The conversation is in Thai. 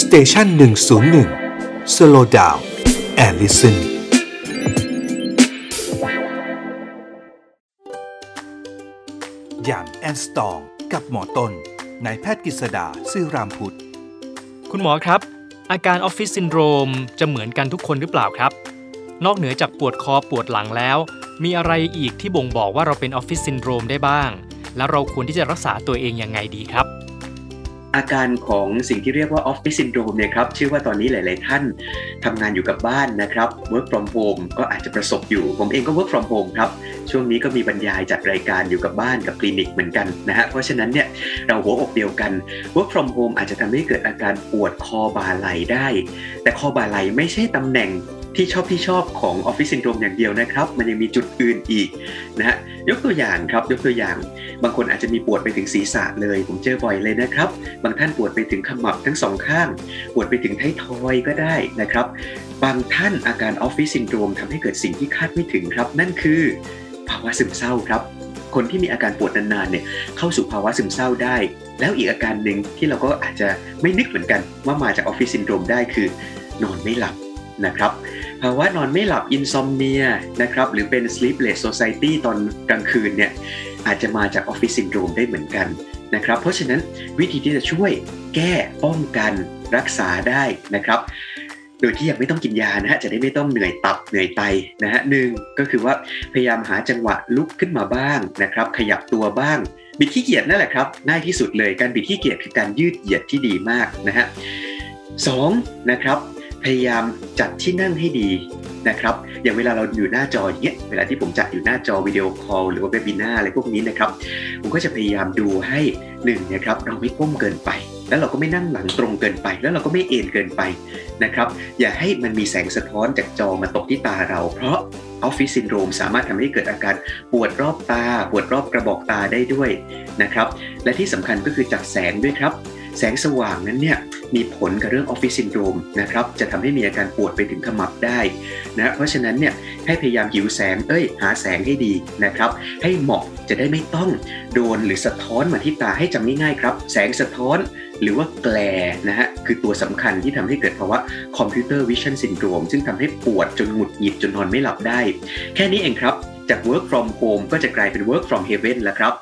station หนึ่งศูนย์หนึ่ง slow down and listen young and strong กับหมอต้นนายแพทย์กฤษดาซื่อรามพุทธ คุณหมอครับ อาการออฟฟิศซินโดรมจะเหมือนกันทุกคนหรือเปล่าครับ นอกเหนือจากปวดคอปวดหลังแล้ว มีอะไรอีกที่บ่งบอกว่าเราเป็นออฟฟิศซินโดรมได้บ้าง แล้วเราควรที่จะรักษาตัวเองยังไงดีครับ อาการของสิ่งที่เรียกว่าออฟฟิศซินโดรมเนี่ยครับเชื่อว่าตอนนี้หลาย ๆ ท่านทำงานอยู่กับบ้านนะครับ work from home ก็อาจจะประสบอยู่ ผมเองก็ work from home ครับ ช่วงนี้ก็มีบรรยายจัดรายการอยู่กับบ้านกับคลินิกเหมือนกันนะฮะเพราะฉะนั้นเนี่ยเราหัวอกเดียวกัน work from home อาจจะทำให้เกิดอาการปวดคอบ่าไหล่ได้ แต่คอบ่าไหล่ไม่ใช่ตำแหน่ง ที่ชอบที่ชอบของออฟฟิศซินโดรมอย่างเดียวนะครับ มันยังมีจุดอื่นอีกนะฮะยกตัวอย่างครับยกตัวอย่าง บางคนอาจจะมีปวดไปถึงศีรษะเลย ผมเจอบ่อยเลยนะครับ บางท่านปวดไปถึงขมับทั้งสองข้าง ปวดไปถึงท้ายทอยก็ได้นะครับ บางท่านอาการออฟฟิศซินโดรมทำให้เกิดสิ่งที่คาดไม่ถึงครับ นั่นคือภาวะซึมเศร้าครับคนที่มีอาการปวดนานๆเนี่ยเข้าสู่ภาวะซึมเศร้าได้ แล้วอีกอาการหนึ่งที่เราก็อาจจะไม่นึกเหมือนกันว่ามาจากออฟฟิศซินโดรมได้คือนอนไม่หลับ นะครับภาวะนอนไม่หลับ insomniaนะครับหรือเป็น sleepless society ตอนกลางคืนเนี่ยอาจจะมาจากออฟฟิศซินโดรมได้เหมือนกันนะครับเพราะฉะนั้นวิธีที่จะช่วยแก้ป้องกันรักษาได้นะครับโดยที่ยังไม่ต้องกินยานะฮะจะได้ไม่ต้องเหนื่อยตับเหนื่อยไตนะฮะหนึ่งก็คือว่าพยายามหาจังหวะลุกขึ้นมาบ้างนะครับ ขยับตัวบ้าง บิดขี้เกียจนั่นแหละครับง่ายที่สุดเลยการบิดขี้เกียจคือการยืดเหยียดที่ดีมากนะฮะสองนะครับ พยายามจัดที่นั่งให้ดีนะครับ อย่างเวลาเราอยู่หน้าจออย่างเงี้ยเวลาที่ผมจัดอยู่หน้าจอวิดีโอคอลหรือว่า webinar อะไรพวกนี้นะครับ ผมก็จะพยายามดูให้หนึ่งนะครับเราไม่ก้มเกินไป แล้วเราก็ไม่นั่งหลังตรงเกินไป แล้วเราก็ไม่เอนเกินไปนะครับ อย่าให้มันมีแสงสะท้อนจากจอมาตกที่ตาเรา เพราะออฟฟิศซินโดรมสามารถทำให้เกิดอาการปวดรอบตา ปวดรอบกระบอกตาได้ด้วยนะครับ และที่สำคัญก็คือจัดแสงด้วยครับ แสงสว่างนั้นเนี่ยมีผลกับเรื่องออฟฟิศซินโดรมนะครับจะทำให้มีอาการปวดไปถึงขมับได้นะเพราะฉะนั้นเนี่ยให้พยายามหิวแสงเอ้ยหาแสงให้ดีนะครับให้เหมาะจะได้ไม่ต้องโดนหรือสะท้อนมาที่ตาให้จำง่ายๆครับ แสงสะท้อนหรือว่า glare นะฮะคือตัวสำคัญที่ทำให้เกิดภาวะ computer vision syndrome ซึ่งทำให้ปวดจนหงุดหงิดจนนอนไม่หลับได้ แค่นี้เองครับจาก work from home ก็จะกลายเป็น work from heaven แล้วครับ